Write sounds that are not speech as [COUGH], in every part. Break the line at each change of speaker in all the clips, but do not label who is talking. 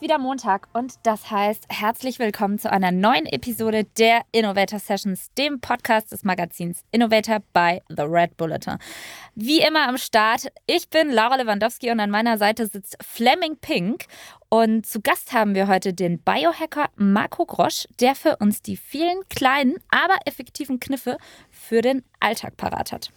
ist wieder Montag und das heißt herzlich willkommen zu einer neuen Episode der Innovator Sessions, dem Podcast des Magazins Innovator by The Red Bulletin. Wie immer am Start, ich bin Laura Lewandowski und an meiner Seite sitzt Fleming Pink und zu Gast haben wir heute den Biohacker Marco Grosch, der für uns die vielen kleinen, aber effektiven Kniffe für den Alltag parat hat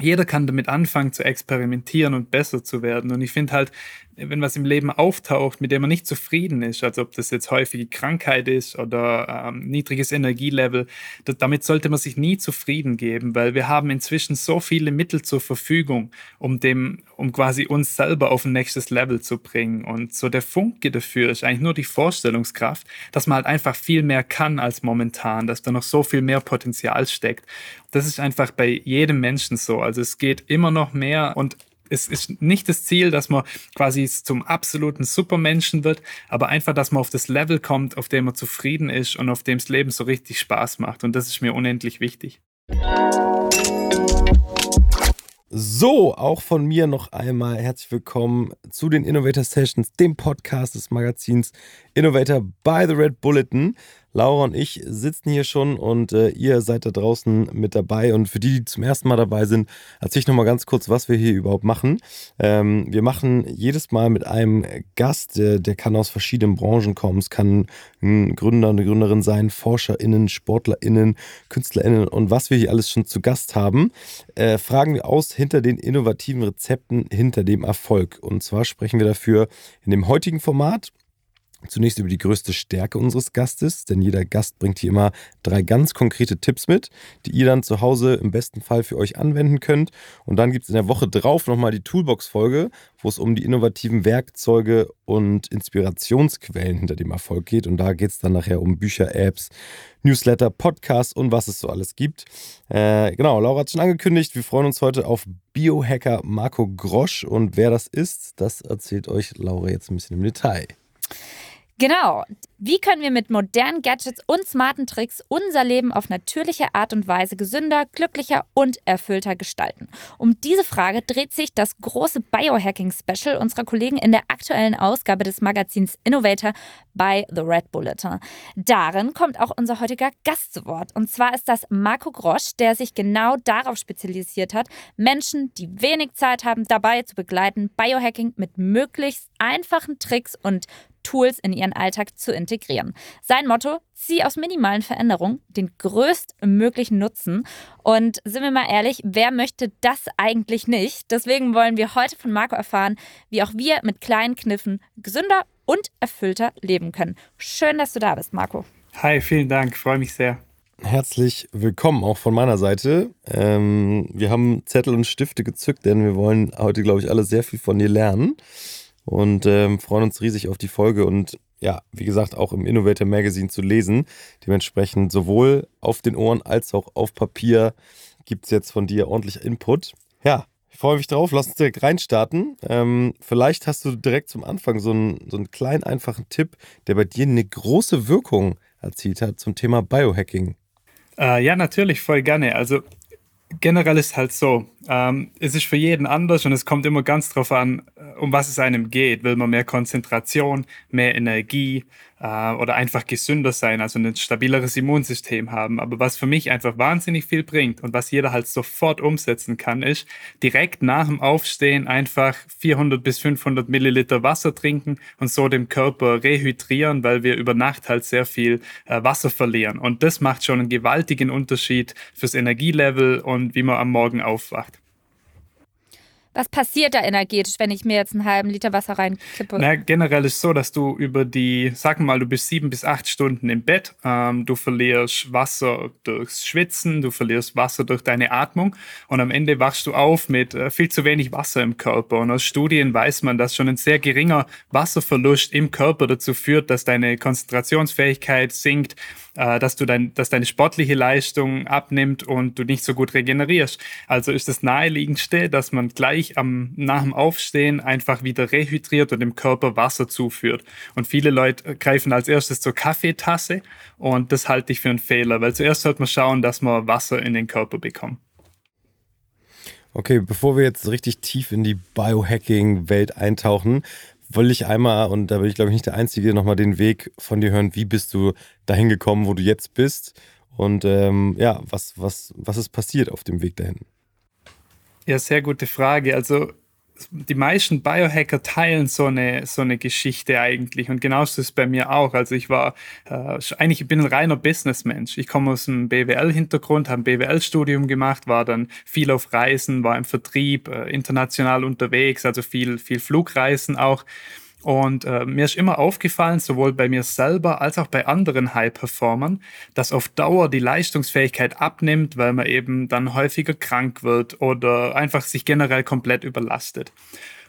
jeder kann damit anfangen zu experimentieren und besser zu werden. Und ich finde halt, wenn was im Leben auftaucht, mit dem man nicht zufrieden ist, also ob das jetzt häufige Krankheit ist oder ähm, niedriges Energielevel, das, damit sollte man sich nie zufrieden geben, weil wir haben inzwischen so viele Mittel zur Verfügung, um dem, um quasi uns selber auf ein nächstes Level zu bringen. Und so der Funke dafür ist eigentlich nur die Vorstellungskraft, dass man halt einfach viel mehr kann als momentan, dass da noch so viel mehr Potenzial steckt. Das ist einfach bei jedem Menschen so. Also es geht immer noch mehr und es ist nicht das Ziel, dass man quasi zum absoluten Supermenschen wird, aber einfach, dass man auf das Level kommt, auf dem man zufrieden ist und auf dem das Leben so richtig Spaß macht. Und das ist mir unendlich wichtig.
So, auch von mir noch einmal herzlich willkommen zu den Innovator Sessions, dem Podcast des Magazins Innovator by the Red Bulletin. Laura und ich sitzen hier schon und äh, ihr seid da draußen mit dabei. Und für die, die zum ersten Mal dabei sind, erzähle ich nochmal ganz kurz, was wir hier überhaupt machen. Ähm, wir machen jedes Mal mit einem Gast, der, der kann aus verschiedenen Branchen kommen. Es kann ein Gründer, eine Gründerin sein, ForscherInnen, SportlerInnen, KünstlerInnen und was wir hier alles schon zu Gast haben, äh, fragen wir aus hinter den innovativen Rezepten, hinter dem Erfolg. Und zwar sprechen wir dafür in dem heutigen Format Zunächst über die größte Stärke unseres Gastes, denn jeder Gast bringt hier immer drei ganz konkrete Tipps mit, die ihr dann zu Hause im besten Fall für euch anwenden könnt. Und dann gibt es in der Woche drauf nochmal die Toolbox-Folge, wo es um die innovativen Werkzeuge und Inspirationsquellen hinter dem Erfolg geht. Und da geht es dann nachher um Bücher, Apps, Newsletter, Podcasts und was es so alles gibt. Äh, genau, Laura hat schon angekündigt, wir freuen uns heute auf Biohacker Marco Grosch. Und wer das ist, das erzählt euch Laura jetzt ein bisschen im Detail.
Genau. Wie können wir mit modernen Gadgets und smarten Tricks unser Leben auf natürliche Art und Weise gesünder, glücklicher und erfüllter gestalten? Um diese Frage dreht sich das große Biohacking-Special unserer Kollegen in der aktuellen Ausgabe des Magazins Innovator bei The Red Bulletin. Darin kommt auch unser heutiger Gast zu Wort. Und zwar ist das Marco Grosch, der sich genau darauf spezialisiert hat, Menschen, die wenig Zeit haben, dabei zu begleiten, Biohacking mit möglichst einfachen Tricks und Tools in ihren Alltag zu integrieren. Sein Motto, zieh aus minimalen Veränderungen den größtmöglichen Nutzen. Und sind wir mal ehrlich, wer möchte das eigentlich nicht? Deswegen wollen wir heute von Marco erfahren, wie auch wir mit kleinen Kniffen gesünder und erfüllter leben können. Schön, dass du da bist, Marco.
Hi, vielen Dank, freue mich sehr.
Herzlich willkommen auch von meiner Seite. Ähm, wir haben Zettel und Stifte gezückt, denn wir wollen heute, glaube ich, alle sehr viel von dir lernen und ähm, freuen uns riesig auf die Folge und ja, wie gesagt, auch im Innovator Magazine zu lesen. Dementsprechend sowohl auf den Ohren als auch auf Papier gibt es jetzt von dir ordentlich Input. Ja, ich freue mich drauf. Lass uns direkt reinstarten. Ähm, vielleicht hast du direkt zum Anfang so einen, so einen kleinen, einfachen Tipp, der bei dir eine große Wirkung erzielt hat zum Thema Biohacking.
Äh, ja, natürlich, voll gerne. Also generell ist halt so, ähm, es ist für jeden anders und es kommt immer ganz drauf an, äh, um was es einem geht. Will man mehr Konzentration, mehr Energie äh, oder einfach gesünder sein, also ein stabileres Immunsystem haben. Aber was für mich einfach wahnsinnig viel bringt und was jeder halt sofort umsetzen kann, ist direkt nach dem Aufstehen einfach 400 bis 500 Milliliter Wasser trinken und so dem Körper rehydrieren, weil wir über Nacht halt sehr viel äh, Wasser verlieren. Und das macht schon einen gewaltigen Unterschied fürs Energielevel und wie man am Morgen aufwacht.
Was passiert da energetisch, wenn ich mir jetzt einen halben Liter Wasser reinkippe?
Na, generell ist es so, dass du über die, sag mal, du bist sieben bis acht Stunden im Bett, ähm, du verlierst Wasser durchs Schwitzen, du verlierst Wasser durch deine Atmung und am Ende wachst du auf mit äh, viel zu wenig Wasser im Körper. Und aus Studien weiß man, dass schon ein sehr geringer Wasserverlust im Körper dazu führt, dass deine Konzentrationsfähigkeit sinkt äh, dass du dein, dass deine sportliche Leistung abnimmt und du nicht so gut regenerierst. Also ist das naheliegendste, dass man gleich am, nach dem Aufstehen einfach wieder rehydriert und dem Körper Wasser zuführt. Und viele Leute greifen als erstes zur Kaffeetasse und das halte ich für einen Fehler, weil zuerst sollte man schauen, dass man Wasser in den Körper bekommt.
Okay, bevor wir jetzt richtig tief in die Biohacking-Welt eintauchen, will ich einmal, und da bin ich glaube ich nicht der Einzige, nochmal den Weg von dir hören. Wie bist du dahin gekommen, wo du jetzt bist? Und ähm, ja, was, was, was ist passiert auf dem Weg dahin?
Ja, sehr gute Frage. Also die meisten Biohacker teilen so eine, so eine Geschichte eigentlich. Und genauso ist es bei mir auch. Also ich war, äh, eigentlich ich bin ein reiner Businessmensch. Ich komme aus einem BWL-Hintergrund, habe ein BWL-Studium gemacht, war dann viel auf Reisen, war im Vertrieb, äh, international unterwegs, also viel, viel Flugreisen auch. Und äh, mir ist immer aufgefallen, sowohl bei mir selber als auch bei anderen High-Performern, dass auf Dauer die Leistungsfähigkeit abnimmt, weil man eben dann häufiger krank wird oder einfach sich generell komplett überlastet.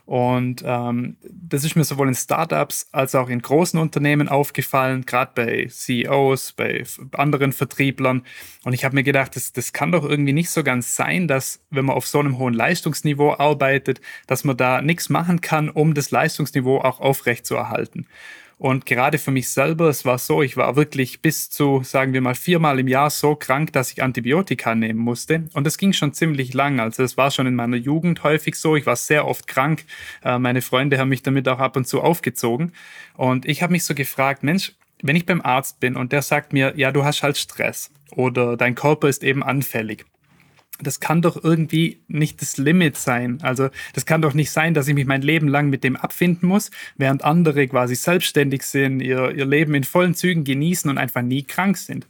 Und ähm, das ist mir sowohl in Startups als auch in großen Unternehmen aufgefallen, gerade bei CEOs, bei anderen Vertrieblern. Und ich habe mir gedacht, das, das kann doch irgendwie nicht so ganz sein, dass wenn man auf so einem hohen Leistungsniveau arbeitet, dass man da nichts machen kann, um das Leistungsniveau auch aufrechtzuerhalten. Und gerade für mich selber, es war so, ich war wirklich bis zu, sagen wir mal, viermal im Jahr so krank, dass ich Antibiotika nehmen musste. Und das ging schon ziemlich lang. Also es war schon in meiner Jugend häufig so. Ich war sehr oft krank. Äh, meine Freunde haben mich damit auch ab und zu aufgezogen. Und ich habe mich so gefragt, Mensch, wenn ich beim Arzt bin und der sagt mir, ja, du hast halt Stress oder dein Körper ist eben anfällig das kann doch irgendwie nicht das Limit sein. Also das kann doch nicht sein, dass ich mich mein Leben lang mit dem abfinden muss, während andere quasi selbstständig sind, ihr, ihr Leben in vollen Zügen genießen und einfach nie krank sind.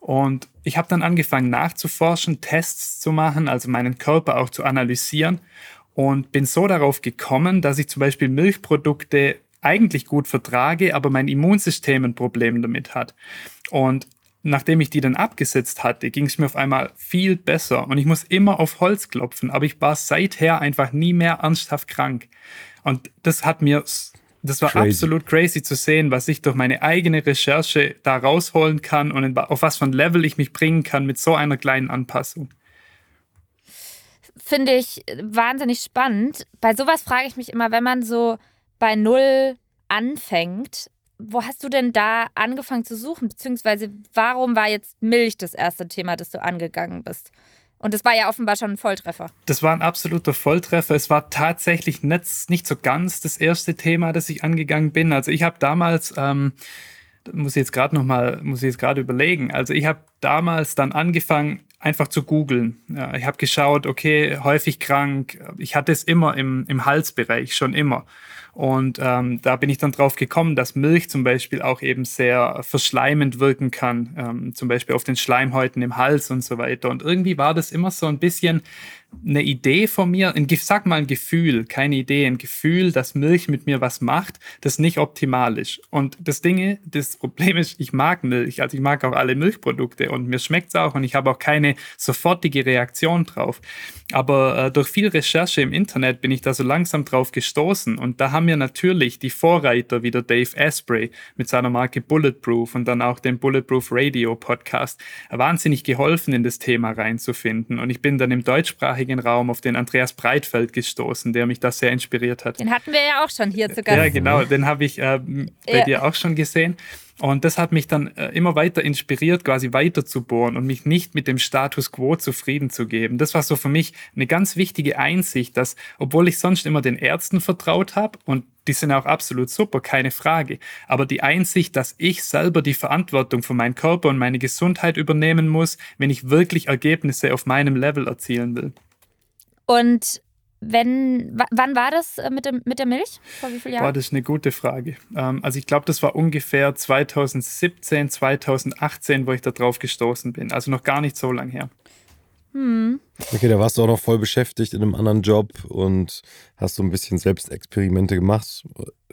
Und ich habe dann angefangen nachzuforschen, Tests zu machen, also meinen Körper auch zu analysieren und bin so darauf gekommen, dass ich zum Beispiel Milchprodukte eigentlich gut vertrage, aber mein Immunsystem ein Problem damit hat. Und nachdem ich die dann abgesetzt hatte, ging es mir auf einmal viel besser und ich muss immer auf Holz klopfen, aber ich war seither einfach nie mehr ernsthaft krank. Und das hat mir, das war crazy. absolut crazy zu sehen, was ich durch meine eigene Recherche da rausholen kann und auf was für ein Level ich mich bringen kann mit so einer kleinen Anpassung.
Finde ich wahnsinnig spannend. Bei sowas frage ich mich immer, wenn man so bei Null anfängt, wo hast du denn da angefangen zu suchen? Beziehungsweise warum war jetzt Milch das erste Thema, das du angegangen bist? Und das war ja offenbar schon ein Volltreffer.
Das war ein absoluter Volltreffer. Es war tatsächlich nicht, nicht so ganz das erste Thema, das ich angegangen bin. Also ich habe damals, ähm, muss ich jetzt gerade noch mal, muss ich jetzt gerade überlegen. Also ich habe damals dann angefangen, einfach zu googeln. Ja, ich habe geschaut, okay, häufig krank. Ich hatte es immer im, im Halsbereich, schon immer. Und ähm, da bin ich dann drauf gekommen, dass Milch zum Beispiel auch eben sehr verschleimend wirken kann, ähm, zum Beispiel auf den Schleimhäuten im Hals und so weiter. Und irgendwie war das immer so ein bisschen eine Idee von mir, ein, sag mal ein Gefühl, keine Idee, ein Gefühl, dass Milch mit mir was macht, das nicht optimal ist. Und das Ding, das Problem ist, ich mag Milch, also ich mag auch alle Milchprodukte und mir schmeckt es auch und ich habe auch keine sofortige Reaktion drauf. Aber äh, durch viel Recherche im Internet bin ich da so langsam drauf gestoßen und da haben mir natürlich die Vorreiter wie der Dave Asprey mit seiner Marke Bulletproof und dann auch dem Bulletproof Radio Podcast wahnsinnig geholfen, in das Thema reinzufinden. Und ich bin dann im deutschsprachigen deutschsprachigen Raum auf den Andreas Breitfeld gestoßen, der mich da sehr inspiriert hat.
Den hatten wir ja auch schon hier zu Gast.
Ja, genau, den habe ich äh, bei ja. dir auch schon gesehen. Und das hat mich dann äh, immer weiter inspiriert, quasi weiter zu bohren und mich nicht mit dem Status quo zufrieden zu geben. Das war so für mich eine ganz wichtige Einsicht, dass, obwohl ich sonst immer den Ärzten vertraut habe und die sind auch absolut super, keine Frage. Aber die Einsicht, dass ich selber die Verantwortung für meinen Körper und meine Gesundheit übernehmen muss, wenn ich wirklich Ergebnisse auf meinem Level erzielen will.
Und wenn, wann war das äh, mit, dem, mit der Milch?
Vor wie vielen Jahren? Boah, das ist eine gute Frage. Ähm, also ich glaube, das war ungefähr 2017, 2018, wo ich da drauf gestoßen bin. Also noch gar nicht so lang her.
Hm. Okay, da warst du auch noch voll beschäftigt in einem anderen Job und hast so ein bisschen Selbstexperimente gemacht.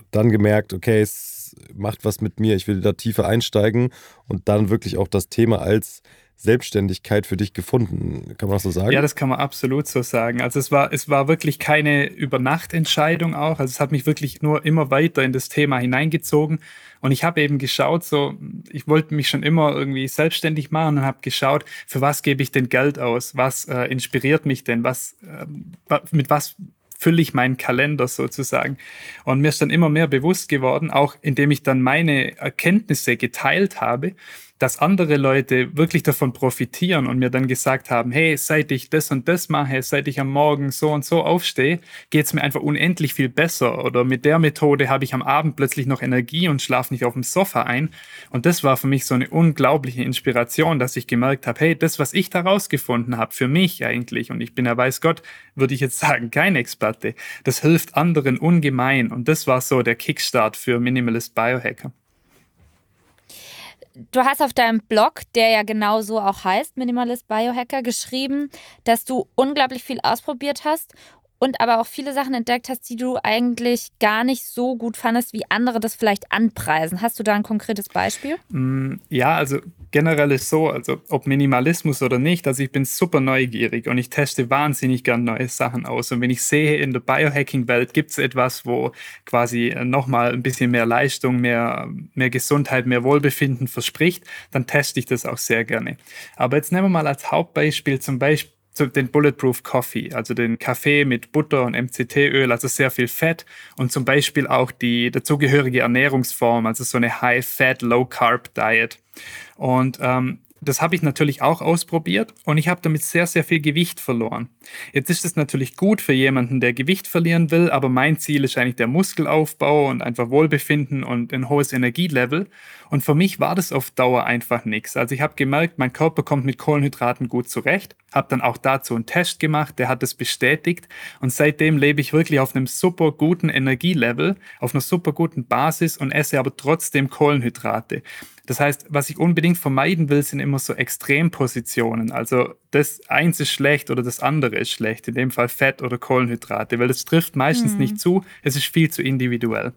Dann gemerkt, okay, es macht was mit mir, ich will da tiefer einsteigen und dann wirklich auch das Thema als Selbstständigkeit für dich gefunden. Kann man das so sagen?
Ja, das kann man absolut so sagen. Also es war, es war wirklich keine Übernachtentscheidung auch. Also es hat mich wirklich nur immer weiter in das Thema hineingezogen. Und ich habe eben geschaut, so, ich wollte mich schon immer irgendwie selbstständig machen und habe geschaut, für was gebe ich denn Geld aus? Was äh, inspiriert mich denn? Was, äh, mit was fülle ich meinen Kalender sozusagen. Und mir ist dann immer mehr bewusst geworden, auch indem ich dann meine Erkenntnisse geteilt habe, dass andere Leute wirklich davon profitieren und mir dann gesagt haben, hey, seit ich das und das mache, seit ich am Morgen so und so aufstehe, geht es mir einfach unendlich viel besser. Oder mit der Methode habe ich am Abend plötzlich noch Energie und schlafe nicht auf dem Sofa ein. Und das war für mich so eine unglaubliche Inspiration, dass ich gemerkt habe, hey, das, was ich da rausgefunden habe, für mich eigentlich, und ich bin ja weiß Gott, würde ich jetzt [LAUGHS] sagen, kein Experte, das hilft anderen ungemein. Und das war so der Kickstart für Minimalist Biohacker
du hast auf deinem Blog, der ja genau so auch heißt, Minimalist Biohacker, geschrieben, dass du unglaublich viel ausprobiert hast und aber auch viele Sachen entdeckt hast, die du eigentlich gar nicht so gut fandest, wie andere das vielleicht anpreisen. Hast du da ein konkretes Beispiel?
Mm, ja, also generell ist so, also ob Minimalismus oder nicht, also ich bin super neugierig und ich teste wahnsinnig gern neue Sachen aus. Und wenn ich sehe, in der Biohacking-Welt gibt es etwas, wo quasi nochmal ein bisschen mehr Leistung, mehr, mehr Gesundheit, mehr Wohlbefinden verspricht, dann teste ich das auch sehr gerne. Aber jetzt nehmen wir mal als Hauptbeispiel zum Beispiel den Bulletproof Coffee, also den Kaffee mit Butter und MCT-Öl, also sehr viel Fett und zum Beispiel auch die dazugehörige Ernährungsform, also so eine High-Fat, Low-Carb-Diet. Und ähm, das habe ich natürlich auch ausprobiert und ich habe damit sehr, sehr viel Gewicht verloren. Jetzt ist es natürlich gut für jemanden, der Gewicht verlieren will, aber mein Ziel ist eigentlich der Muskelaufbau und einfach Wohlbefinden und ein hohes Energielevel. Und für mich war das auf Dauer einfach nichts. Also ich habe gemerkt, mein Körper kommt mit Kohlenhydraten gut zurecht, habe dann auch dazu einen Test gemacht, der hat das bestätigt und seitdem lebe ich wirklich auf einem super guten Energielevel, auf einer super guten Basis und esse aber trotzdem Kohlenhydrate. Das heißt, was ich unbedingt vermeiden will, sind immer so Extrempositionen. Also das eins ist schlecht oder das andere ist schlecht. In dem Fall Fett oder Kohlenhydrate, weil das trifft meistens mhm. nicht zu. Es ist viel zu individuell.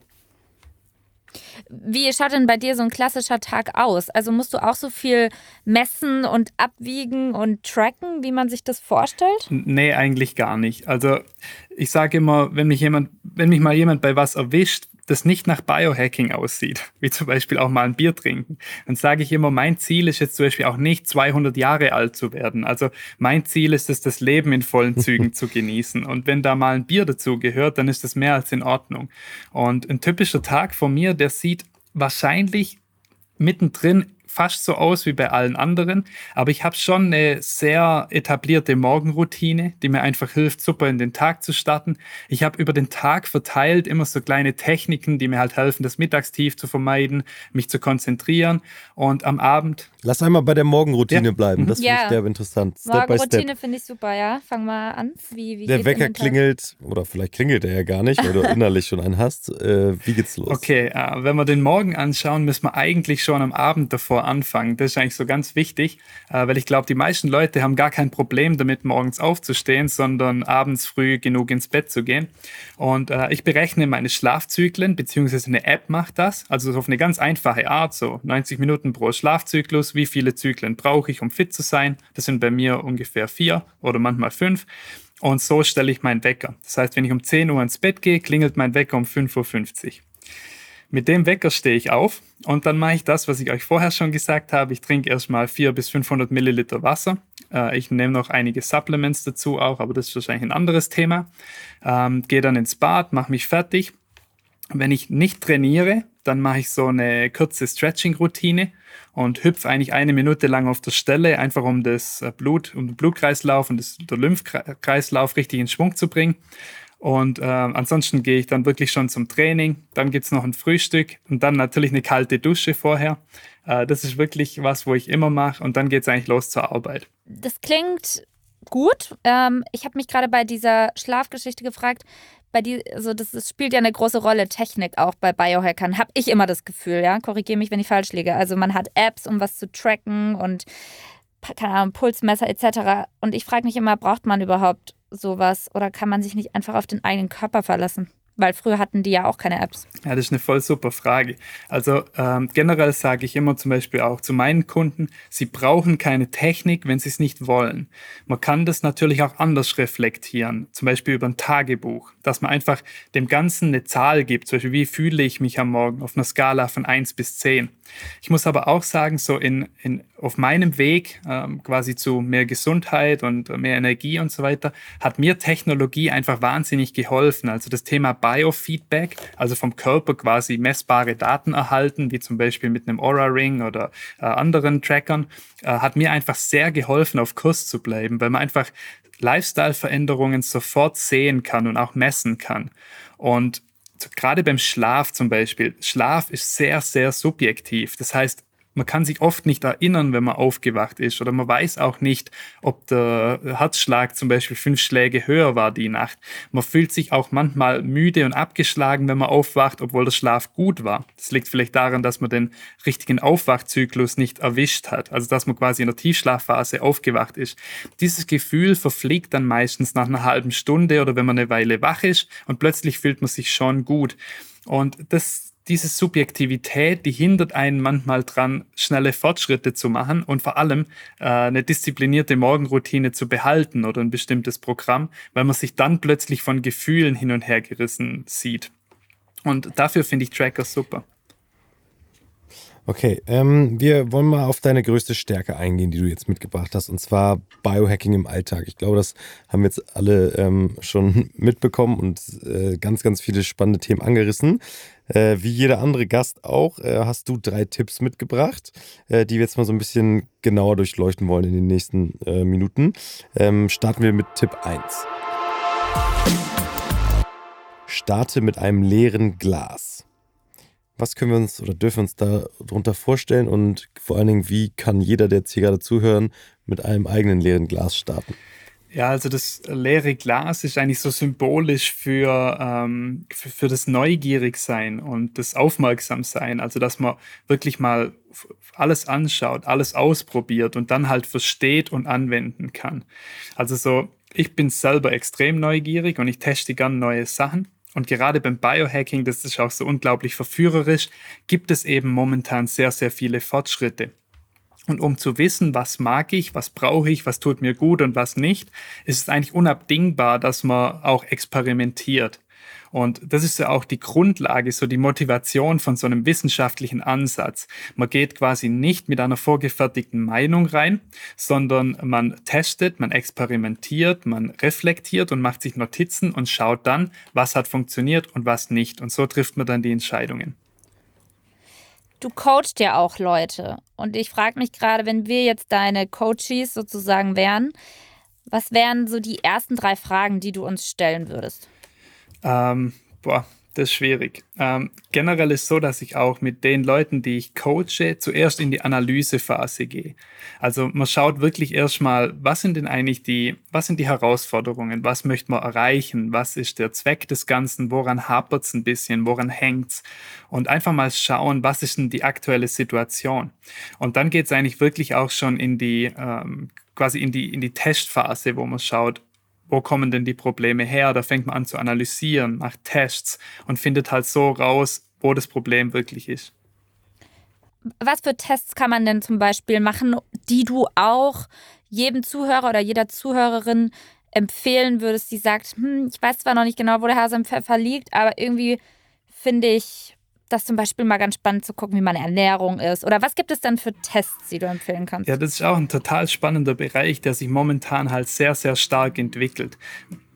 Wie schaut denn bei dir so ein klassischer Tag aus? Also musst du auch so viel messen und abwiegen und tracken, wie man sich das vorstellt?
Nee, eigentlich gar nicht. Also ich sage immer, wenn mich jemand, wenn mich mal jemand bei was erwischt, das nicht nach Biohacking aussieht, wie zum Beispiel auch mal ein Bier trinken, dann sage ich immer, mein Ziel ist jetzt zum Beispiel auch nicht 200 Jahre alt zu werden. Also mein Ziel ist es, das Leben in vollen Zügen [LAUGHS] zu genießen. Und wenn da mal ein Bier dazu gehört, dann ist das mehr als in Ordnung. Und ein typischer Tag von mir, der sieht wahrscheinlich mittendrin fast so aus wie bei allen anderen, aber ich habe schon eine sehr etablierte Morgenroutine, die mir einfach hilft, super in den Tag zu starten. Ich habe über den Tag verteilt immer so kleine Techniken, die mir halt helfen, das Mittagstief zu vermeiden, mich zu konzentrieren und am Abend.
Lass einmal bei der Morgenroutine ja. bleiben, das ja. finde ich sehr interessant.
Morgenroutine finde ich super, ja. Fang mal an. Wie, wie
der Wecker klingelt, oder vielleicht klingelt er ja gar nicht, weil du [LAUGHS] innerlich schon einen hast. Äh, wie geht's los?
Okay, äh, wenn wir den Morgen anschauen, müssen wir eigentlich schon am Abend davor anfangen. Das ist eigentlich so ganz wichtig, äh, weil ich glaube, die meisten Leute haben gar kein Problem damit, morgens aufzustehen, sondern abends früh genug ins Bett zu gehen. Und äh, ich berechne meine Schlafzyklen, beziehungsweise eine App macht das, also auf eine ganz einfache Art, so 90 Minuten pro Schlafzyklus. Wie viele Zyklen brauche ich, um fit zu sein? Das sind bei mir ungefähr vier oder manchmal fünf. Und so stelle ich meinen Wecker. Das heißt, wenn ich um 10 Uhr ins Bett gehe, klingelt mein Wecker um 5.50 Uhr. Mit dem Wecker stehe ich auf und dann mache ich das, was ich euch vorher schon gesagt habe. Ich trinke erstmal 400 bis 500 Milliliter Wasser. Äh, ich nehme noch einige Supplements dazu auch, aber das ist wahrscheinlich ein anderes Thema. Ähm, gehe dann ins Bad, mache mich fertig. Wenn ich nicht trainiere, dann mache ich so eine kurze Stretching-Routine und hüpfe eigentlich eine Minute lang auf der Stelle, einfach um das äh, Blut, um den Blutkreislauf und das, der Lymphkreislauf richtig in Schwung zu bringen. Und äh, ansonsten gehe ich dann wirklich schon zum Training. Dann gibt es noch ein Frühstück und dann natürlich eine kalte Dusche vorher. Äh, das ist wirklich was, wo ich immer mache. Und dann geht es eigentlich los zur Arbeit.
Das klingt gut. Ähm, ich habe mich gerade bei dieser Schlafgeschichte gefragt. Bei die, also das, das, spielt ja eine große Rolle, Technik auch bei Biohackern, habe ich immer das Gefühl, ja. Korrigiere mich, wenn ich falsch liege. Also man hat Apps, um was zu tracken und keine Ahnung, Pulsmesser etc. Und ich frage mich immer, braucht man überhaupt sowas oder kann man sich nicht einfach auf den eigenen Körper verlassen? Weil früher hatten die ja auch keine Apps.
Ja, das ist eine voll super Frage. Also ähm, generell sage ich immer zum Beispiel auch zu meinen Kunden, sie brauchen keine Technik, wenn sie es nicht wollen. Man kann das natürlich auch anders reflektieren, zum Beispiel über ein Tagebuch, dass man einfach dem Ganzen eine Zahl gibt, zum Beispiel wie fühle ich mich am Morgen auf einer Skala von 1 bis 10. Ich muss aber auch sagen, so in, in, auf meinem Weg ähm, quasi zu mehr Gesundheit und mehr Energie und so weiter, hat mir Technologie einfach wahnsinnig geholfen. Also das Thema Biofeedback, also vom Körper quasi messbare Daten erhalten, wie zum Beispiel mit einem Aura-Ring oder äh, anderen Trackern, äh, hat mir einfach sehr geholfen, auf Kurs zu bleiben, weil man einfach Lifestyle-Veränderungen sofort sehen kann und auch messen kann. Und gerade beim Schlaf zum Beispiel, Schlaf ist sehr, sehr subjektiv. Das heißt, man kann sich oft nicht erinnern, wenn man aufgewacht ist oder man weiß auch nicht, ob der Herzschlag zum Beispiel fünf Schläge höher war die Nacht. Man fühlt sich auch manchmal müde und abgeschlagen, wenn man aufwacht, obwohl der Schlaf gut war. Das liegt vielleicht daran, dass man den richtigen Aufwachzyklus nicht erwischt hat, also dass man quasi in der Tiefschlafphase aufgewacht ist. Dieses Gefühl verfliegt dann meistens nach einer halben Stunde oder wenn man eine Weile wach ist und plötzlich fühlt man sich schon gut. Und das diese Subjektivität, die hindert einen manchmal dran, schnelle Fortschritte zu machen und vor allem äh, eine disziplinierte Morgenroutine zu behalten oder ein bestimmtes Programm, weil man sich dann plötzlich von Gefühlen hin und her gerissen sieht. Und dafür finde ich Tracker super.
Okay, ähm, wir wollen mal auf deine größte Stärke eingehen, die du jetzt mitgebracht hast, und zwar Biohacking im Alltag. Ich glaube, das haben jetzt alle ähm, schon [LAUGHS] mitbekommen und äh, ganz, ganz viele spannende Themen angerissen. Äh, wie jeder andere Gast auch, äh, hast du drei Tipps mitgebracht, äh, die wir jetzt mal so ein bisschen genauer durchleuchten wollen in den nächsten äh, Minuten. Ähm, starten wir mit Tipp 1. Starte mit einem leeren Glas. Was können wir uns oder dürfen wir uns darunter vorstellen und vor allen Dingen, wie kann jeder, der jetzt hier gerade zuhören, mit einem eigenen leeren Glas starten?
Ja, also das leere Glas ist eigentlich so symbolisch für, ähm, für, für, das Neugierigsein und das Aufmerksamsein. Also, dass man wirklich mal alles anschaut, alles ausprobiert und dann halt versteht und anwenden kann. Also so, ich bin selber extrem neugierig und ich teste gern neue Sachen. Und gerade beim Biohacking, das ist auch so unglaublich verführerisch, gibt es eben momentan sehr, sehr viele Fortschritte. Und um zu wissen, was mag ich, was brauche ich, was tut mir gut und was nicht, ist es eigentlich unabdingbar, dass man auch experimentiert. Und das ist ja auch die Grundlage, so die Motivation von so einem wissenschaftlichen Ansatz. Man geht quasi nicht mit einer vorgefertigten Meinung rein, sondern man testet, man experimentiert, man reflektiert und macht sich Notizen und schaut dann, was hat funktioniert und was nicht. Und so trifft man dann die Entscheidungen.
Du coachst ja auch Leute. Und ich frage mich gerade, wenn wir jetzt deine Coaches sozusagen wären, was wären so die ersten drei Fragen, die du uns stellen würdest?
Ähm, boah, das ist schwierig. Ähm, generell ist so, dass ich auch mit den Leuten, die ich coache, zuerst in die Analysephase gehe. Also man schaut wirklich erstmal, was sind denn eigentlich die, was sind die Herausforderungen, was möchte man erreichen, was ist der Zweck des Ganzen, woran hapert es ein bisschen, woran hängt es und einfach mal schauen, was ist denn die aktuelle Situation. Und dann geht es eigentlich wirklich auch schon in die ähm, quasi in die, in die Testphase, wo man schaut, wo kommen denn die Probleme her? Da fängt man an zu analysieren, macht Tests und findet halt so raus, wo das Problem wirklich ist.
Was für Tests kann man denn zum Beispiel machen, die du auch jedem Zuhörer oder jeder Zuhörerin empfehlen würdest, die sagt, hm, ich weiß zwar noch nicht genau, wo der Hase im Pfeffer liegt, aber irgendwie finde ich das zum Beispiel mal ganz spannend zu gucken, wie meine Ernährung ist. Oder was gibt es dann für Tests, die du empfehlen kannst?
Ja, das ist auch ein total spannender Bereich, der sich momentan halt sehr, sehr stark entwickelt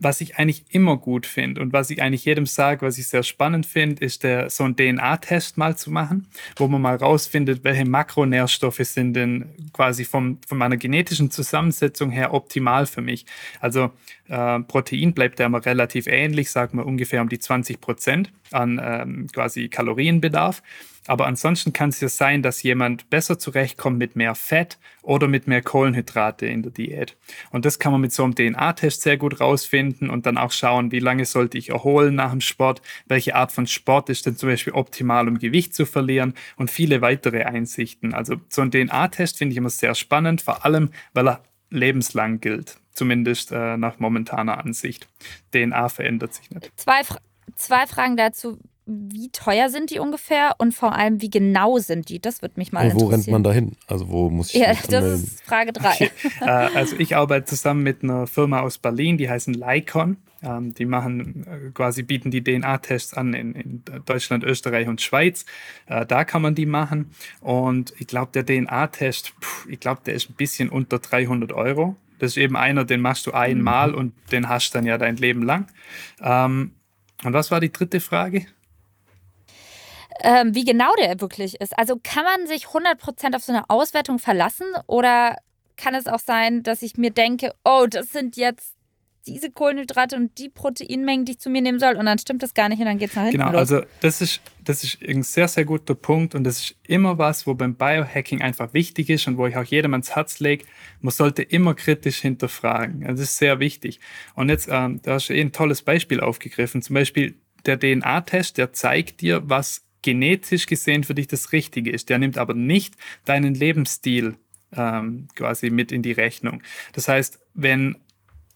was ich eigentlich immer gut finde und was ich eigentlich jedem sage, was ich sehr spannend finde, ist der, so einen DNA-Test mal zu machen, wo man mal rausfindet, welche Makronährstoffe sind denn quasi vom, von meiner genetischen Zusammensetzung her optimal für mich. Also äh, Protein bleibt ja immer relativ ähnlich, sagen wir ungefähr um die 20 Prozent an ähm, quasi Kalorienbedarf. Aber ansonsten kann es ja sein, dass jemand besser zurechtkommt mit mehr Fett oder mit mehr Kohlenhydrate in der Diät. Und das kann man mit so einem DNA-Test sehr gut rausfinden und dann auch schauen, wie lange sollte ich erholen nach dem Sport, welche Art von Sport ist denn zum Beispiel optimal, um Gewicht zu verlieren und viele weitere Einsichten. Also so ein DNA-Test finde ich immer sehr spannend, vor allem, weil er lebenslang gilt, zumindest äh, nach momentaner Ansicht. DNA verändert sich nicht.
Zwei, zwei Fragen dazu wie teuer sind die ungefähr und vor allem, wie genau sind die? Das wird mich mal
und wo rennt man da hin? Also wo muss ich
Ja, das ist Frage 3. Okay.
äh, also ich arbeite zusammen mit einer Firma aus Berlin, die heißen Lycon. Ähm, die machen äh, quasi, bieten die DNA-Tests an in, in, Deutschland, Österreich und Schweiz. Äh, da kann man die machen. Und ich glaube, der DNA-Test, ich glaube, der ist ein bisschen unter 300 Euro. Das ist eben einer, den machst du einmal mhm. und den hast dann ja dein Leben lang. Ähm, Und was war die dritte Frage?
Ähm, wie genau der wirklich ist. Also kann man sich 100% auf so eine Auswertung verlassen oder kann es auch sein, dass ich mir denke, oh, das sind jetzt diese Kohlenhydrate und die Proteinmengen, die ich zu mir nehmen soll. Und dann stimmt das gar nicht und dann geht es nach hinten
Genau,
los.
also das ist, das ist ein sehr, sehr guter Punkt und das ist immer was, wo beim Biohacking einfach wichtig ist und wo ich auch jedem ans Herz lege. Man sollte immer kritisch hinterfragen. Das ist sehr wichtig. Und jetzt, ähm, da hast du eh ein tolles Beispiel aufgegriffen. Zum Beispiel der DNA-Test, der zeigt dir, was genetisch gesehen für dich das Richtige ist. Der nimmt aber nicht deinen Lebensstil ähm, quasi mit in die Rechnung. Das heißt, wenn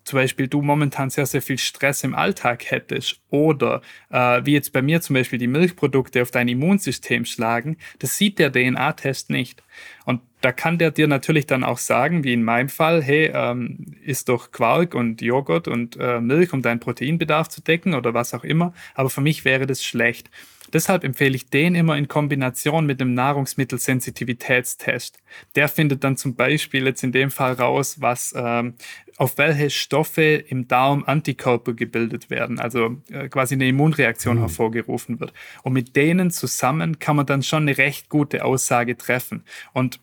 zum Beispiel du momentan sehr, sehr viel Stress im Alltag hättest oder äh, wie jetzt bei mir zum Beispiel die Milchprodukte auf dein Immunsystem schlagen, das sieht der DNA-Test nicht. Und da kann der dir natürlich dann auch sagen, wie in meinem Fall, hey, ähm, isst doch Quark und Joghurt und äh, Milch, um deinen Proteinbedarf zu decken oder was auch immer. Aber für mich wäre das schlecht. Deshalb empfehle ich den immer in Kombination mit dem Nahrungsmittelsensitivitätstest. Der findet dann zum Beispiel jetzt in dem Fall raus, was ähm, auf welche Stoffe im Darm Antikörper gebildet werden, also äh, quasi eine Immunreaktion mhm. hervorgerufen wird. Und mit denen zusammen kann man dann schon eine recht gute Aussage treffen. Und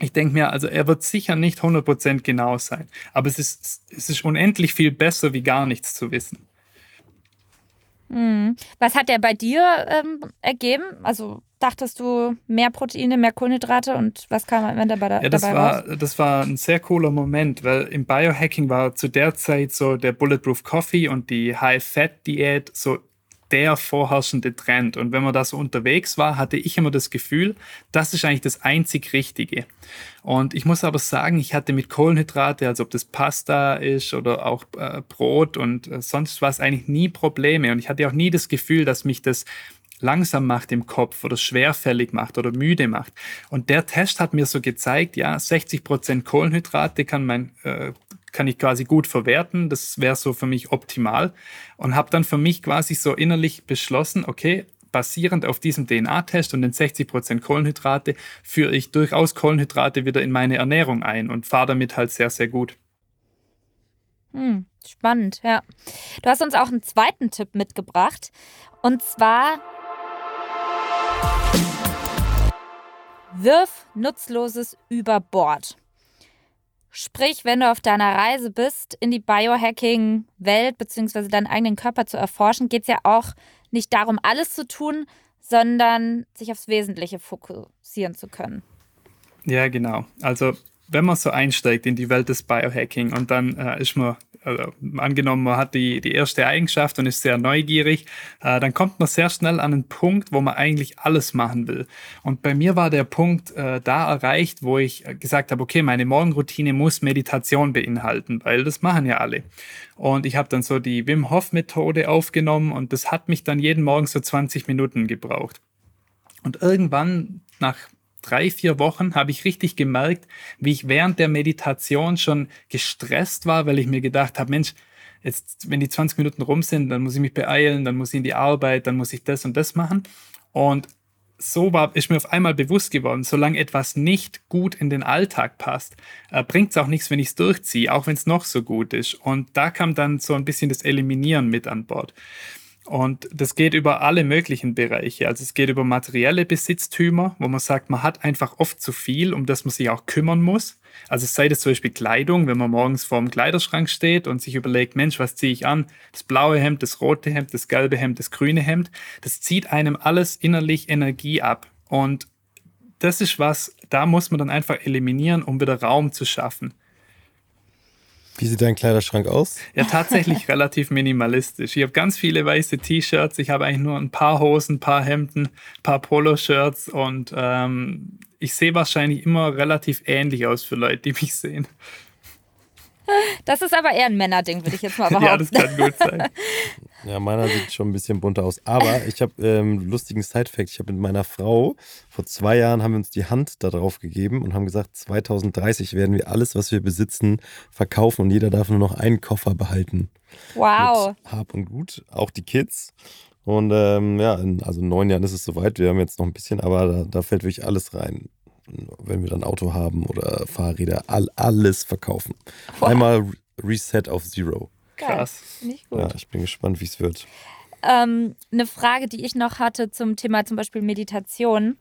ich denke mir, also er wird sicher nicht 100% genau sein, aber es ist, es ist unendlich viel besser, wie gar nichts zu wissen.
Mhm. Was hat der bei dir ähm, ergeben? Also dachtest du mehr Proteine, mehr Kohlenhydrate und was kam am Ende dabei,
ja, das
dabei
war,
raus?
Das war ein sehr cooler Moment, weil im Biohacking war zu der Zeit so der Bulletproof Coffee und die High-Fat-Diät so der vorherrschende Trend. Und wenn man da so unterwegs war, hatte ich immer das Gefühl, das ist eigentlich das einzig Richtige. Und ich muss aber sagen, ich hatte mit Kohlenhydrate, also ob das Pasta ist oder auch äh, Brot und äh, sonst was, eigentlich nie Probleme. Und ich hatte auch nie das Gefühl, dass mich das langsam macht im Kopf oder schwerfällig macht oder müde macht. Und der Test hat mir so gezeigt, ja, 60 Prozent Kohlenhydrate kann mein äh, kann ich quasi gut verwerten. Das wäre so für mich optimal. Und habe dann für mich quasi so innerlich beschlossen, okay, basierend auf diesem DNA-Test und den 60% Kohlenhydrate führe ich durchaus Kohlenhydrate wieder in meine Ernährung ein und fahre damit halt sehr, sehr gut.
Hm, spannend, ja. Du hast uns auch einen zweiten Tipp mitgebracht. Und zwar wirf Nutzloses über Bord. Sprich, wenn du auf deiner Reise bist, in die Biohacking-Welt bzw. deinen eigenen Körper zu erforschen, geht es ja auch nicht darum, alles zu tun, sondern sich aufs Wesentliche fokussieren zu können.
Ja, genau. Also wenn man so einsteigt in die Welt des Biohacking und dann äh, ist man, also, angenommen, man hat die, die erste Eigenschaft und ist sehr neugierig, äh, dann kommt man sehr schnell an einen Punkt, wo man eigentlich alles machen will. Und bei mir war der Punkt äh, da erreicht, wo ich gesagt habe, okay, meine Morgenroutine muss Meditation beinhalten, weil das machen ja alle. Und ich habe dann so die Wim Hof Methode aufgenommen und das hat mich dann jeden Morgen so 20 Minuten gebraucht. Und irgendwann nach drei, vier Wochen habe ich richtig gemerkt, wie ich während der Meditation schon gestresst war, weil ich mir gedacht habe, Mensch, jetzt, wenn die 20 Minuten rum sind, dann muss ich mich beeilen, dann muss ich in die Arbeit, dann muss ich das und das machen. Und so war, ist mir auf einmal bewusst geworden, solange etwas nicht gut in den Alltag passt, äh, bringt es auch nichts, wenn ich es durchziehe, auch wenn es noch so gut ist. Und da kam dann so ein bisschen das Eliminieren mit an Bord. Und das geht über alle möglichen Bereiche. Also es geht über materielle Besitztümer, wo man sagt, man hat einfach oft zu viel, um das man sich auch kümmern muss. Also sei das zum Beispiel Kleidung, wenn man morgens vor dem Kleiderschrank steht und sich überlegt, Mensch, was ziehe ich an? Das blaue Hemd, das rote Hemd, das gelbe Hemd, das grüne Hemd. Das zieht einem alles innerlich Energie ab. Und das ist was, da muss man dann einfach eliminieren, um wieder Raum zu schaffen.
Wie sieht dein Kleiderschrank aus?
Ja, tatsächlich [LAUGHS] relativ minimalistisch. Ich habe ganz viele weiße T-Shirts. Ich habe eigentlich nur ein paar Hosen, ein paar Hemden, ein paar Poloshirts und ähm, ich sehe wahrscheinlich immer relativ ähnlich aus für Leute, die mich sehen.
Das ist aber eher ein Männerding, würde ich jetzt mal behaupten. [LAUGHS]
ja, das kann gut sein. [LAUGHS]
Ja, meiner sieht schon ein bisschen bunter aus. Aber ich habe ähm, lustigen Side-Fact. Ich habe mit meiner Frau vor zwei Jahren haben wir uns die Hand da drauf gegeben und haben gesagt, 2030 werden wir alles, was wir besitzen, verkaufen und jeder darf nur noch einen Koffer behalten.
Wow.
Mit Hab und Gut, auch die Kids. Und ähm, ja, in, also in neun Jahren ist es soweit. Wir haben jetzt noch ein bisschen, aber da, da fällt wirklich alles rein wenn wir dann Auto haben oder Fahrräder, all, alles verkaufen. Wow. Einmal Reset auf Zero.
Krass.
Nicht gut.
Ja, ich bin gespannt, wie es wird.
ähm, eine Frage, die ich noch hatte zum Thema zum Beispiel Meditation.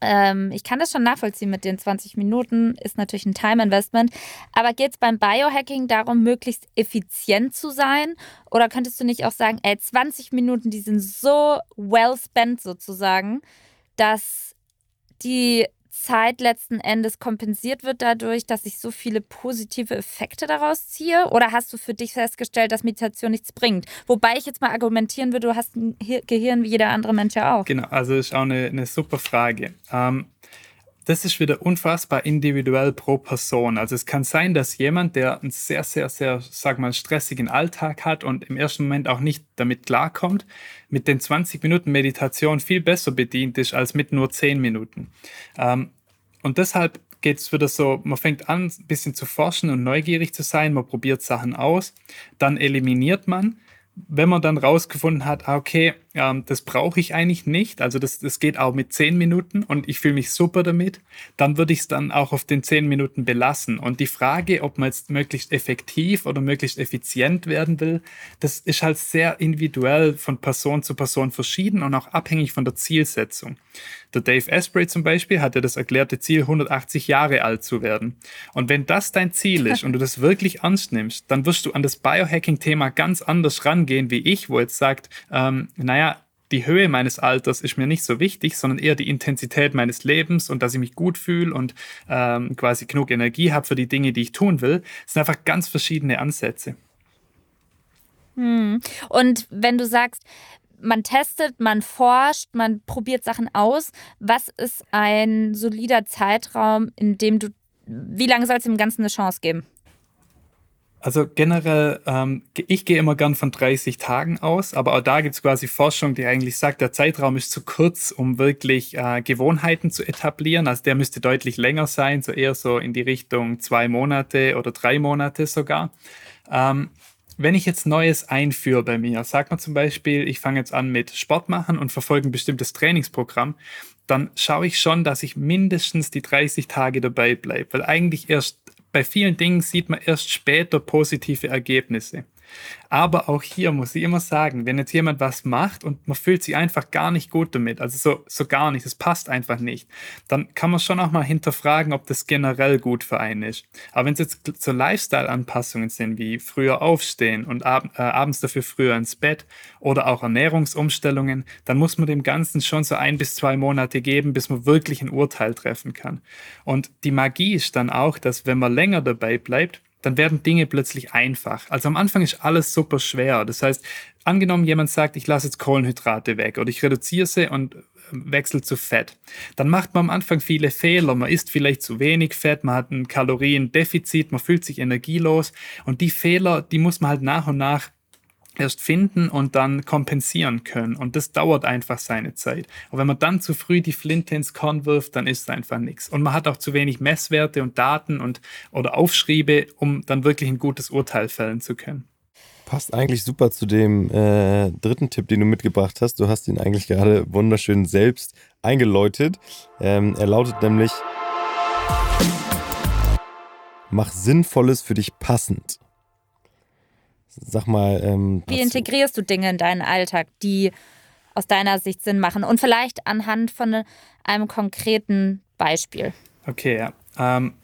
Ähm, ich kann das schon nachvollziehen mit den 20 Minuten, ist natürlich ein Time-Investment. Aber geht es beim Biohacking darum, möglichst effizient zu sein? Oder könntest du nicht auch sagen, ey, 20 Minuten, die sind so well spent sozusagen, dass die Zeit letzten Endes kompensiert wird dadurch, dass ich so viele positive Effekte daraus ziehe? Oder hast du für dich festgestellt, dass Meditation nichts bringt? Wobei ich jetzt mal argumentieren würde, du hast ein Gehirn wie jeder andere Mensch ja auch.
Genau, also ist auch eine, eine super Frage. Ähm, das ist wieder unfassbar individuell pro Person. Also es kann sein, dass jemand, der einen sehr, sehr, sehr, sag mal, stressigen Alltag hat und im ersten Moment auch nicht damit klarkommt, mit den 20 Minuten Meditation viel besser bedient ist als mit nur 10 Minuten. Ähm, und deshalb geht es wieder so, man fängt an, ein bisschen zu forschen und neugierig zu sein, man probiert Sachen aus, dann eliminiert man wenn man dann rausgefunden hat, ah, okay, ähm, das brauche ich eigentlich nicht, also das, das geht auch mit zehn Minuten und ich fühle mich super damit, dann würde ich es dann auch auf den zehn Minuten belassen. Und die Frage, ob man jetzt möglichst effektiv oder möglichst effizient werden will, das ist halt sehr individuell von Person zu Person verschieden und auch abhängig von der Zielsetzung. Der Dave Asprey zum Beispiel hat ja das erklärte Ziel, 180 Jahre alt zu werden. Und wenn das dein Ziel ist und du das wirklich ernst nimmst, dann wirst du an das Biohacking-Thema ganz anders rangehen wie ich, wo jetzt sagt, ähm, naja, die Höhe meines Alters ist mir nicht so wichtig, sondern eher die Intensität meines Lebens und dass ich mich gut fühle und ähm, quasi genug Energie habe für die Dinge, die ich tun will. Das sind einfach ganz verschiedene Ansätze.
Hm. Und wenn du sagst, man testet, man forscht, man probiert Sachen aus. Was ist ein solider Zeitraum, in dem du, wie lange soll es dem Ganzen eine Chance geben?
Also generell, ähm, ich gehe immer gern von 30 Tagen aus, aber auch da gibt es quasi Forschung, die eigentlich sagt, der Zeitraum ist zu kurz, um wirklich äh, Gewohnheiten zu etablieren. Also der müsste deutlich länger sein, so eher so in die Richtung zwei Monate oder drei Monate sogar. Ähm, wenn ich jetzt Neues einführe bei mir, sag mal zum Beispiel, ich fange jetzt an mit Sport machen und verfolge ein bestimmtes Trainingsprogramm, dann schaue ich schon, dass ich mindestens die 30 Tage dabei bleibe, weil eigentlich erst bei vielen Dingen sieht man erst später positive Ergebnisse. Aber auch hier muss ich immer sagen, wenn jetzt jemand was macht und man fühlt sich einfach gar nicht gut damit, also so, so gar nicht, es passt einfach nicht, dann kann man schon auch mal hinterfragen, ob das generell gut für einen ist. Aber wenn es jetzt so Lifestyle-Anpassungen sind, wie früher aufstehen und ab, äh, abends dafür früher ins Bett oder auch Ernährungsumstellungen, dann muss man dem Ganzen schon so ein bis zwei Monate geben, bis man wirklich ein Urteil treffen kann. Und die Magie ist dann auch, dass wenn man länger dabei bleibt, dann werden Dinge plötzlich einfach. Also am Anfang ist alles super schwer. Das heißt, angenommen jemand sagt, ich lasse jetzt Kohlenhydrate weg oder ich reduziere sie und wechsle zu Fett. Dann macht man am Anfang viele Fehler. Man isst vielleicht zu wenig Fett, man hat ein Kaloriendefizit, man fühlt sich energielos und die Fehler, die muss man halt nach und nach erst finden und dann kompensieren können. Und das dauert einfach seine Zeit. Und wenn man dann zu früh die Flinte ins Korn wirft, dann ist es einfach nichts. Und man hat auch zu wenig Messwerte und Daten und oder Aufschriebe, um dann wirklich ein gutes Urteil fällen zu können.
Passt eigentlich super zu dem äh, dritten Tipp, den du mitgebracht hast. Du hast ihn eigentlich gerade wunderschön selbst eingeläutet. Ähm, er lautet nämlich, mach Sinnvolles für dich passend. Sag mal. Ähm,
Wie integrierst du Dinge in deinen Alltag, die aus deiner Sicht Sinn machen? Und vielleicht anhand von einem konkreten Beispiel.
Okay, ja. Ähm,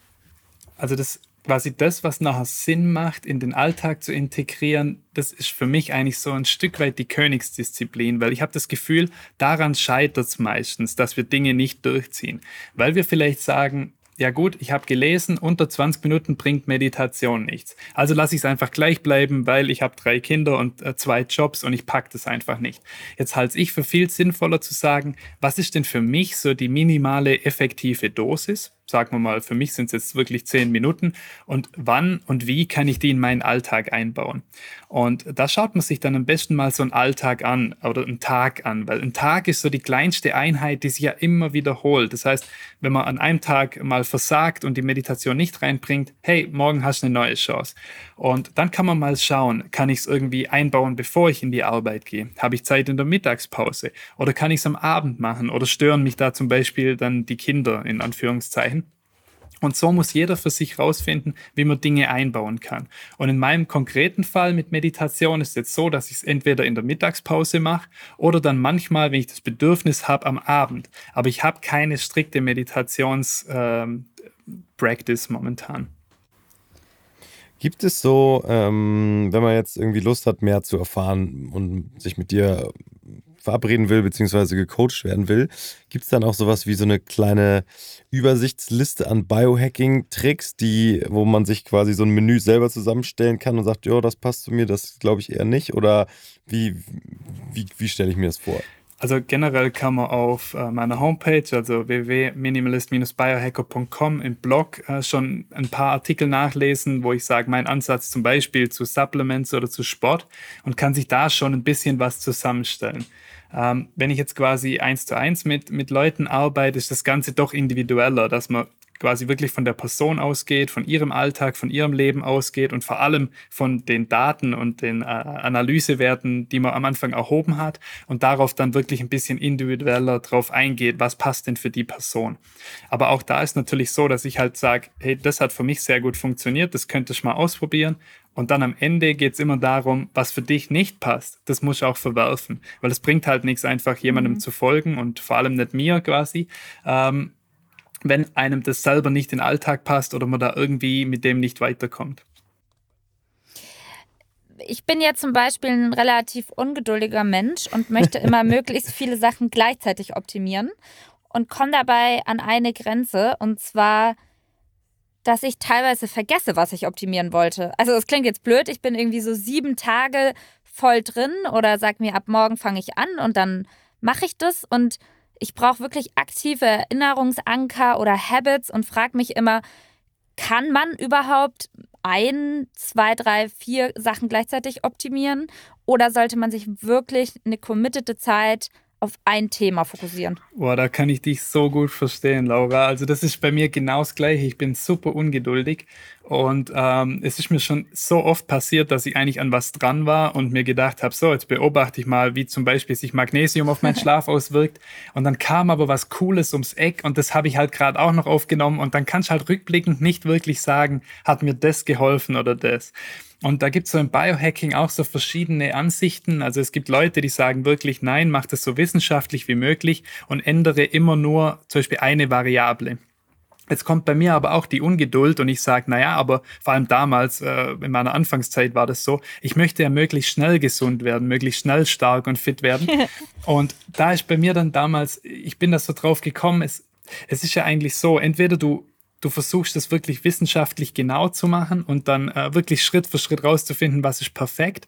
also das quasi das, was nachher Sinn macht, in den Alltag zu integrieren, das ist für mich eigentlich so ein Stück weit die Königsdisziplin, weil ich habe das Gefühl, daran scheitert es meistens, dass wir Dinge nicht durchziehen. Weil wir vielleicht sagen, ja gut, ich habe gelesen, unter 20 Minuten bringt Meditation nichts. Also lasse ich es einfach gleich bleiben, weil ich habe drei Kinder und äh, zwei Jobs und ich packe das einfach nicht. Jetzt halte ich für viel sinnvoller zu sagen, was ist denn für mich so die minimale effektive Dosis? Sagen wir mal, für mich sind es jetzt wirklich zehn Minuten und wann und wie kann ich die in meinen Alltag einbauen? Und da schaut man sich dann am besten mal so einen Alltag an oder einen Tag an, weil ein Tag ist so die kleinste Einheit, die sich ja immer wiederholt. Das heißt, wenn man an einem Tag mal versagt und die Meditation nicht reinbringt, hey, morgen hast du eine neue Chance. Und dann kann man mal schauen, kann ich es irgendwie einbauen, bevor ich in die Arbeit gehe? Habe ich Zeit in der Mittagspause? Oder kann ich es am Abend machen? Oder stören mich da zum Beispiel dann die Kinder in Anführungszeichen? Und so muss jeder für sich rausfinden, wie man Dinge einbauen kann. Und in meinem konkreten Fall mit Meditation ist es jetzt so, dass ich es entweder in der Mittagspause mache oder dann manchmal, wenn ich das Bedürfnis habe, am Abend. Aber ich habe keine strikte Meditations-Practice ähm, momentan.
Gibt es so, ähm, wenn man jetzt irgendwie Lust hat, mehr zu erfahren und sich mit dir verabreden will, beziehungsweise gecoacht werden will, gibt es dann auch sowas wie so eine kleine Übersichtsliste an Biohacking-Tricks, die, wo man sich quasi so ein Menü selber zusammenstellen kann und sagt, ja, das passt zu mir, das glaube ich eher nicht? Oder wie, wie, wie stelle ich mir das vor?
Also generell kann man auf äh, meiner Homepage, also www.minimalist-biohacker.com im Blog äh, schon ein paar Artikel nachlesen, wo ich sage, mein Ansatz zum Beispiel zu Supplements oder zu Sport und kann sich da schon ein bisschen was zusammenstellen. Ähm, wenn ich jetzt quasi eins zu eins mit, mit Leuten arbeite, ist das Ganze doch individueller, dass man quasi wirklich von der Person ausgeht, von ihrem Alltag, von ihrem Leben ausgeht und vor allem von den Daten und den äh, Analysewerten, die man am Anfang erhoben hat und darauf dann wirklich ein bisschen individueller drauf eingeht, was passt denn für die Person. Aber auch da ist natürlich so, dass ich halt sage, hey, das hat für mich sehr gut funktioniert, das könntest du mal ausprobieren und dann am Ende geht es immer darum, was für dich nicht passt. Das musst du auch verwerfen. Weil es bringt halt nichts, einfach jemandem mhm. zu folgen und vor allem nicht mir quasi. Ähm, wenn einem das selber nicht in den Alltag passt oder man da irgendwie mit dem nicht weiterkommt.
Ich bin ja zum Beispiel ein relativ ungeduldiger Mensch und möchte [LAUGHS] immer möglichst viele Sachen gleichzeitig optimieren und komme dabei an eine Grenze und zwar dass ich teilweise vergesse, was ich optimieren wollte. Also es klingt jetzt blöd, ich bin irgendwie so sieben Tage voll drin oder sag mir, ab morgen fange ich an und dann mache ich das und ich brauche wirklich aktive Erinnerungsanker oder Habits und frage mich immer, kann man überhaupt ein, zwei, drei, vier Sachen gleichzeitig optimieren oder sollte man sich wirklich eine committete Zeit auf ein Thema fokussieren.
Boah, da kann ich dich so gut verstehen, Laura. Also das ist bei mir genau das Gleiche. Ich bin super ungeduldig und ähm, es ist mir schon so oft passiert, dass ich eigentlich an was dran war und mir gedacht habe, so, jetzt beobachte ich mal, wie zum Beispiel sich Magnesium auf meinen [LAUGHS] Schlaf auswirkt. Und dann kam aber was Cooles ums Eck und das habe ich halt gerade auch noch aufgenommen und dann kannst du halt rückblickend nicht wirklich sagen, hat mir das geholfen oder das. Und da gibt es so im Biohacking auch so verschiedene Ansichten. Also es gibt Leute, die sagen wirklich, nein, mach das so wissenschaftlich wie möglich und ändere immer nur zum Beispiel eine Variable. Jetzt kommt bei mir aber auch die Ungeduld und ich sage, naja, aber vor allem damals, äh, in meiner Anfangszeit war das so, ich möchte ja möglichst schnell gesund werden, möglichst schnell stark und fit werden. [LAUGHS] und da ist bei mir dann damals, ich bin da so drauf gekommen, es, es ist ja eigentlich so, entweder du du versuchst es wirklich wissenschaftlich genau zu machen und dann äh, wirklich Schritt für Schritt rauszufinden, was ist perfekt.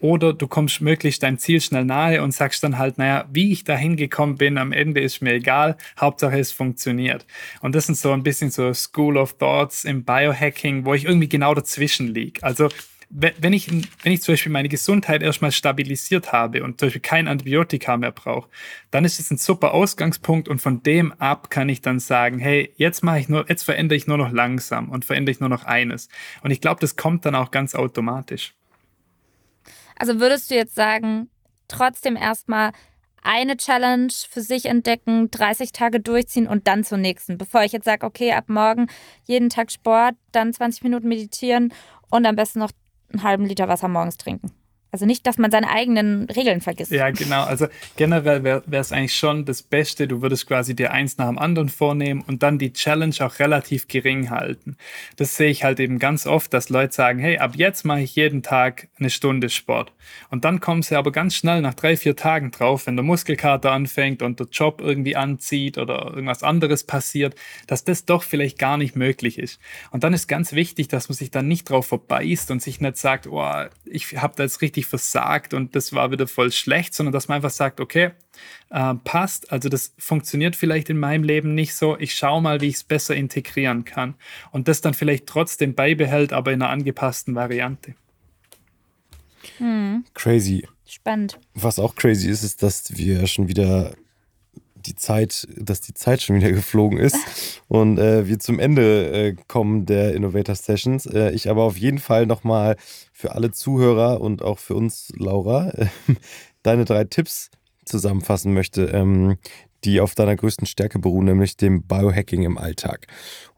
Oder du kommst möglichst deinem Ziel schnell nahe und sagst dann halt, naja, wie ich da hingekommen bin, am Ende ist mir egal, Hauptsache es funktioniert. Und das sind so ein bisschen so School of Thoughts im Biohacking, wo ich irgendwie genau dazwischen liege. Also wenn ich, wenn ich zum Beispiel meine Gesundheit erstmal stabilisiert habe und zum Beispiel kein Antibiotika mehr brauche, dann ist es ein super Ausgangspunkt und von dem ab kann ich dann sagen, hey, jetzt mache ich nur, jetzt verändere ich nur noch langsam und verändere ich nur noch eines. Und ich glaube, das kommt dann auch ganz automatisch.
Also würdest du jetzt sagen, trotzdem erstmal eine Challenge für sich entdecken, 30 Tage durchziehen und dann zur nächsten. Bevor ich jetzt sage, okay, ab morgen jeden Tag Sport, dann 20 Minuten meditieren und am besten noch einen halben Liter Wasser morgens trinken. Also nicht, dass man seine eigenen Regeln vergisst.
Ja, genau. Also generell wäre es eigentlich schon das Beste, du würdest quasi dir eins nach dem anderen vornehmen und dann die Challenge auch relativ gering halten. Das sehe ich halt eben ganz oft, dass Leute sagen, hey, ab jetzt mache ich jeden Tag eine Stunde Sport. Und dann kommen sie aber ganz schnell nach drei, vier Tagen drauf, wenn der Muskelkater anfängt und der Job irgendwie anzieht oder irgendwas anderes passiert, dass das doch vielleicht gar nicht möglich ist. Und dann ist ganz wichtig, dass man sich dann nicht drauf verbeißt und sich nicht sagt, oh, ich habe da jetzt richtig richtig versagt und das war wieder voll schlecht, sondern dass man einfach sagt, okay, äh, passt, also das funktioniert vielleicht in meinem Leben nicht so, ich schaue mal, wie ich es besser integrieren kann und das dann vielleicht trotzdem beibehält, aber in einer angepassten Variante.
Hm. Crazy.
Spannend.
Was auch crazy ist, ist, dass wir schon wieder die Zeit, dass die Zeit schon wieder [LAUGHS] geflogen ist und äh, wir zum Ende äh, kommen der Innovator Sessions. Äh, ich aber auf jeden Fall nochmal für alle Zuhörer und auch für uns, Laura, [LAUGHS] deine drei Tipps zusammenfassen möchte, ähm, die auf deiner größten Stärke beruhen, nämlich dem Biohacking im Alltag.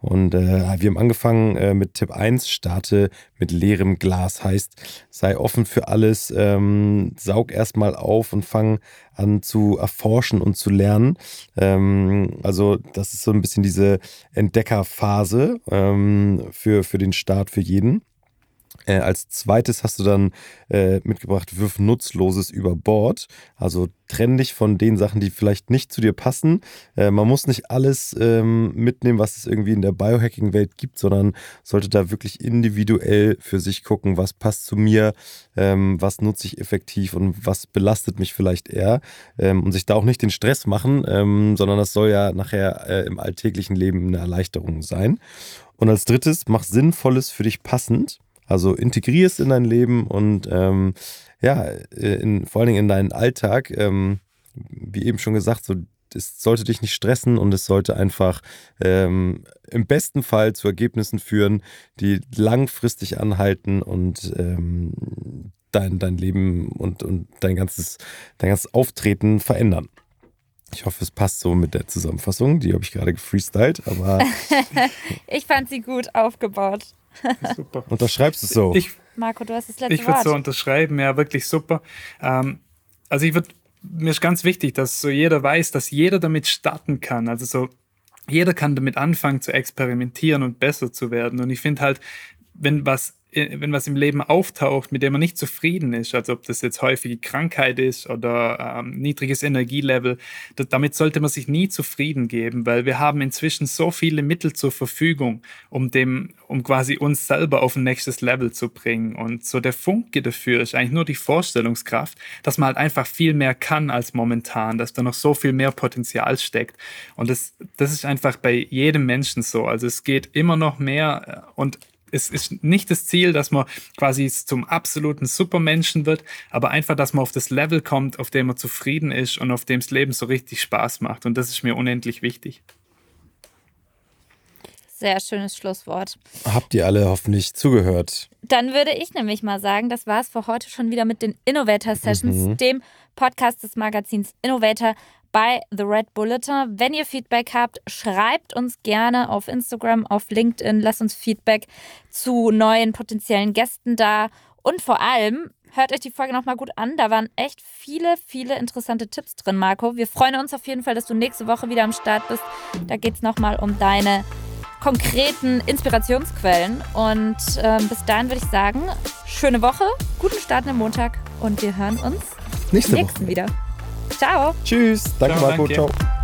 Und äh, wir haben angefangen äh, mit Tipp 1, starte mit leerem Glas. Heißt, sei offen für alles, ähm, saug erstmal auf und fang an zu erforschen und zu lernen. Ähm, also das ist so ein bisschen diese Entdeckerphase ähm, für, für den Start für jeden. Äh, als zweites hast du dann äh, mitgebracht, wirf Nutzloses über Bord. Also trenn dich von den Sachen, die vielleicht nicht zu dir passen. Äh, man muss nicht alles ähm, mitnehmen, was es irgendwie in der Biohacking-Welt gibt, sondern sollte da wirklich individuell für sich gucken, was passt zu mir, ähm, was nutze ich effektiv und was belastet mich vielleicht eher. Ähm, und sich da auch nicht den Stress machen, ähm, sondern das soll ja nachher äh, im alltäglichen Leben eine Erleichterung sein. Und als drittes, mach Sinnvolles für dich passend. Also integrier es in dein Leben und ähm, ja, äh, in, vor allen Dingen in deinen Alltag. Ähm, wie eben schon gesagt, so es sollte dich nicht stressen und es sollte einfach ähm, im besten Fall zu Ergebnissen führen, die langfristig anhalten und ähm, dein, dein Leben und, und dein, ganzes, dein ganzes Auftreten verändern. Ich hoffe, es passt so mit der Zusammenfassung. Die habe ich gerade gefreestylt, aber. [LAUGHS]
ich fand sie gut aufgebaut. [LAUGHS]
Super. Unterschreibst du es so?
Ich,
Marco, du hast das letzte
Ich würde so unterschreiben, ja, wirklich super. Ähm, also ich würde, mir ist ganz wichtig, dass so jeder weiß, dass jeder damit starten kann. Also so, jeder kann damit anfangen zu experimentieren und besser zu werden. Und ich finde halt, wenn was wenn was im Leben auftaucht, mit dem man nicht zufrieden ist, also ob das jetzt häufige Krankheit ist oder ähm, niedriges Energielevel, das, damit sollte man sich nie zufrieden geben, weil wir haben inzwischen so viele Mittel zur Verfügung, um dem, um quasi uns selber auf ein nächstes Level zu bringen. Und so der Funke dafür ist eigentlich nur die Vorstellungskraft, dass man halt einfach viel mehr kann als momentan, dass da noch so viel mehr Potenzial steckt. Und das, das ist einfach bei jedem Menschen so. Also es geht immer noch mehr äh, und es ist nicht das Ziel, dass man quasi zum absoluten Supermenschen wird, aber einfach, dass man auf das Level kommt, auf dem man zufrieden ist und auf dem das Leben so richtig Spaß macht. Und das ist mir unendlich wichtig.
Sehr schönes Schlusswort.
Habt ihr alle hoffentlich zugehört?
Dann würde ich nämlich mal sagen, das war es für heute schon wieder mit den Innovator Sessions, mhm. dem Podcast des Magazins Innovator bei The Red Bulletin. Wenn ihr Feedback habt, schreibt uns gerne auf Instagram, auf LinkedIn, lasst uns Feedback zu neuen potenziellen Gästen da und vor allem hört euch die Folge nochmal gut an. Da waren echt viele, viele interessante Tipps drin, Marco. Wir freuen uns auf jeden Fall, dass du nächste Woche wieder am Start bist. Da geht es nochmal um deine konkreten Inspirationsquellen. Und äh, bis dahin würde ich sagen, schöne Woche, guten Start am Montag und wir hören uns
nächste
nächsten
Woche
wieder. Ciao.
Tschüss. Danke, ciao, Marco. Danke. Ciao.